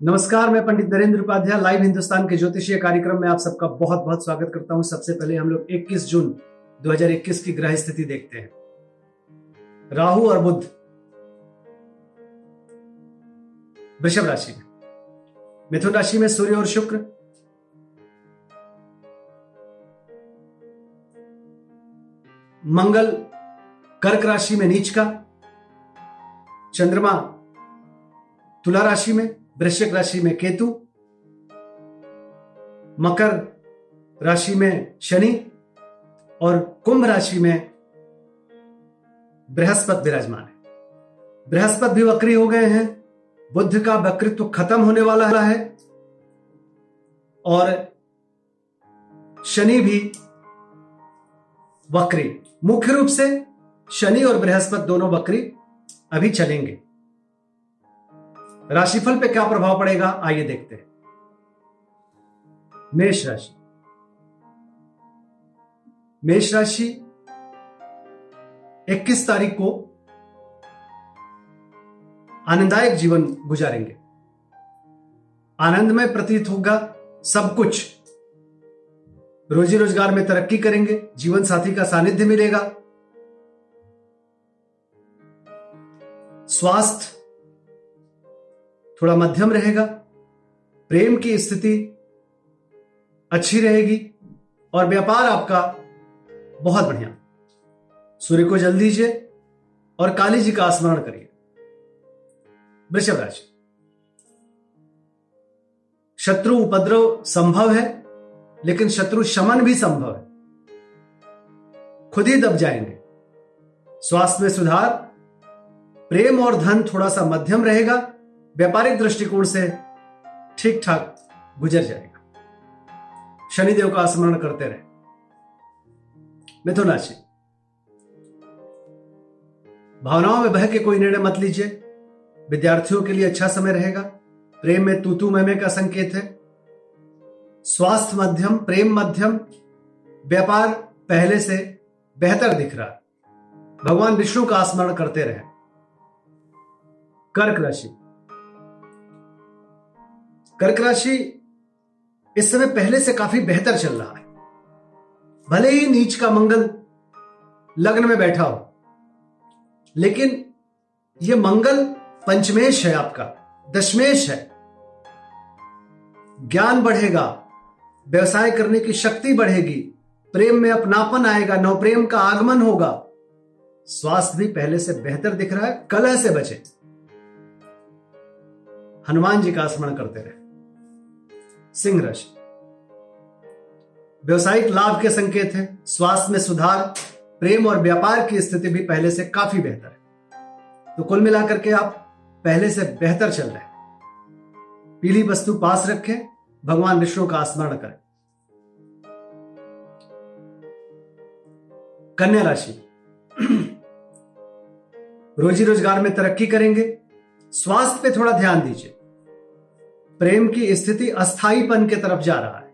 नमस्कार, मैं पंडित नरेंद्र उपाध्याय, लाइव हिंदुस्तान के ज्योतिषीय कार्यक्रम में आप सबका बहुत बहुत स्वागत करता हूँ। सबसे पहले हम लोग 21 जून 2021 की ग्रह स्थिति देखते हैं। राहु और बुद्ध वृषभ राशि में। मिथुन राशि में सूर्य और शुक्र, मंगल, कर्क राशि में नीच का, चंद्रमा, तुला राशि में वृश्चिक राशि में केतु, मकर राशि में शनि और कुंभ राशि में बृहस्पति विराजमान है। बृहस्पति भी वक्री हो गए हैं, बुद्ध का वक्रित्व खत्म होने वाला है और शनि भी वक्री। मुख्य रूप से शनि और बृहस्पति दोनों वक्री अभी चलेंगे। राशिफल पे क्या प्रभाव पड़ेगा? आइए देखते हैं। मेष राशि। मेष राशि 21 तारीख को आनंददायक जीवन गुजारेंगे। आनंदमय प्रतीत होगा, सब कुछ। रोजी रोज़गार में तरक्की करेंगे, जीवन साथी का सानिध्य मिलेगा। स्वास्थ्य थोड़ा मध्यम रहेगा। प्रेम की स्थिति अच्छी रहेगी और व्यापार आपका बहुत बढ़िया। सूर्य को जल दीजिए और काली जी का स्मरण करिए। वृषभ राशि। शत्रु उपद्रव संभव है, लेकिन शत्रु शमन भी संभव है। खुद ही दब जाएँगे। स्वास्थ्य में सुधार, प्रेम और धन थोड़ा सा मध्यम रहेगा व्यापारिक दृष्टिकोण से ठीक ठाक गुजर जाएगा। शनिदेव का स्मरण करते रहे। मिथुन राशि भावनाओं में बह के कोई निर्णय मत लीजिए। विद्यार्थियों के लिए अच्छा समय रहेगा। प्रेम में तूतू मैमे का संकेत है। स्वास्थ्य मध्यम, प्रेम मध्यम, व्यापार पहले से बेहतर दिख रहा भगवान विष्णु का स्मरण करते रहे। कर्क राशि कर्क राशि इस समय पहले से काफ़ी बेहतर चल रहा है। भले ही नीच का मंगल लग्न में बैठा हो, लेकिन यह मंगल पंचमेश है आपका, दशमेश है। ज्ञान बढ़ेगा, व्यवसाय करने की शक्ति बढ़ेगी, प्रेम में अपनापन आएगा, नवप्रेम का आगमन होगा। स्वास्थ्य भी पहले से बेहतर दिख रहा है, कलह से बचे। हनुमान जी का स्मरण करते रहे। सिंह राशि। व्यवसायिक लाभ के संकेत है, स्वास्थ्य में सुधार, प्रेम और व्यापार की स्थिति भी पहले से काफ़ी बेहतर है। तो कुल मिलाकर के आप पहले से बेहतर चल रहे हैं। पीली वस्तु पास रखें, भगवान विष्णु का स्मरण करें। कन्या राशि। रोजी रोज़गार में तरक्की करेंगे। स्वास्थ्य पे थोड़ा ध्यान दीजिए। प्रेम की स्थिति अस्थाईपन के तरफ़ जा रहा है।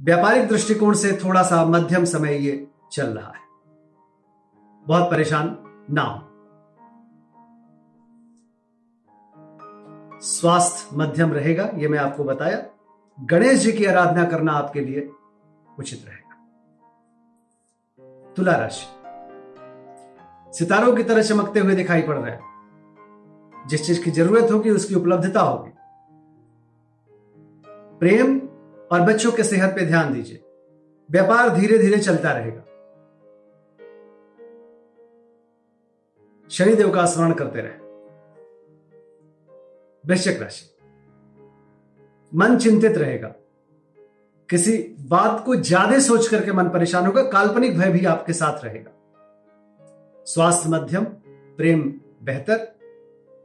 व्यापारिक दृष्टिकोण से थोड़ा सा मध्यम समय ये चल रहा है। बहुत परेशान ना हो। स्वास्थ्य मध्यम रहेगा, ये मैं आपको बताया। गणेश जी की आराधना करना आपके लिए उचित रहेगा। तुला राशि। सितारों की तरह चमकते हुए दिखाई पड़ रहे हैं। जिस चीज़ की ज़रूरत होगी, उसकी उपलब्धता होगी। प्रेम और बच्चों के सेहत पे ध्यान दीजिए। व्यापार धीरे धीरे चलता रहेगा। शनिदेव का स्मरण करते रहे। वृश्चिक राशि। मन चिंतित रहेगा। किसी बात को ज़्यादा सोच करके मन परेशान होगा, काल्पनिक भय भी आपके साथ रहेगा। स्वास्थ्य मध्यम, प्रेम बेहतर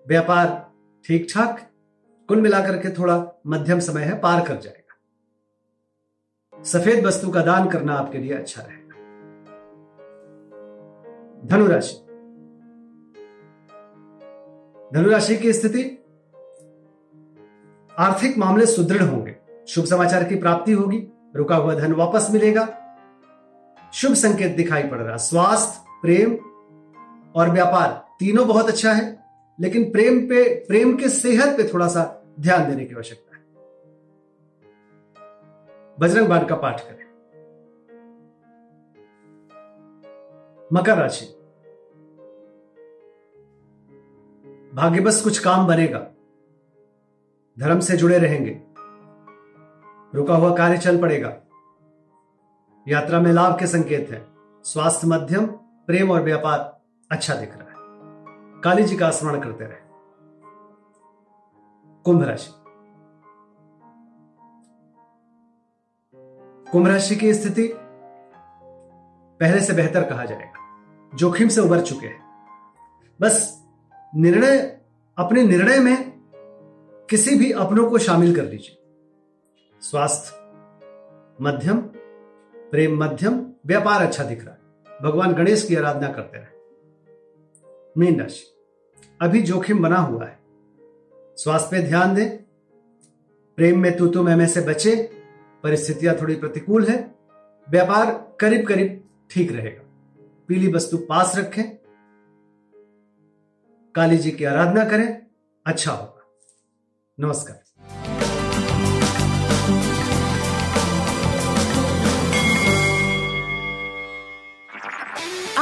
व्यापार ठीक ठाक कुल मिलाकर के थोड़ा मध्यम समय है, पार कर जाएगा। सफ़ेद वस्तु का दान करना आपके लिए अच्छा रहेगा। धनुराशि। धनुराशि की स्थिति, आर्थिक मामले सुदृढ़ होंगे। शुभ समाचार की प्राप्ति होगी, रुका हुआ धन वापस मिलेगा। शुभ संकेत दिखाई पड़ रहा स्वास्थ्य, प्रेम और व्यापार, तीनों बहुत अच्छा है। लेकिन प्रेम पे, प्रेम के सेहत पे थोड़ा सा ध्यान देने की आवश्यकता है। बजरंग बाण का पाठ करें। मकर राशि। भाग्य बस कुछ काम बनेगा। धर्म से जुड़े रहेंगे। रुका हुआ कार्य चल पड़ेगा। यात्रा में लाभ के संकेत है। स्वास्थ्य मध्यम, प्रेम और व्यापार अच्छा दिख रहा है। काली जी का स्मरण करते रहे कुंभ राशि कुंभ राशि की स्थिति पहले से बेहतर कहा जाएगा जोखिम से उबर चुके हैं बस निर्णय अपने निर्णय में किसी भी अपनों को शामिल कर लीजिए स्वास्थ्य मध्यम प्रेम मध्यम व्यापार अच्छा दिख रहा है भगवान गणेश की आराधना करते रहे मीन राशि अभी जोखिम बना हुआ है। स्वास्थ्य पे ध्यान दें। प्रेम में तू तुम मैं से बचे। परिस्थितियाँ थोड़ी प्रतिकूल है। व्यापार करीब करीब ठीक रहेगा। पीली वस्तु पास रखें। काली जी की आराधना करें। अच्छा होगा। नमस्कार।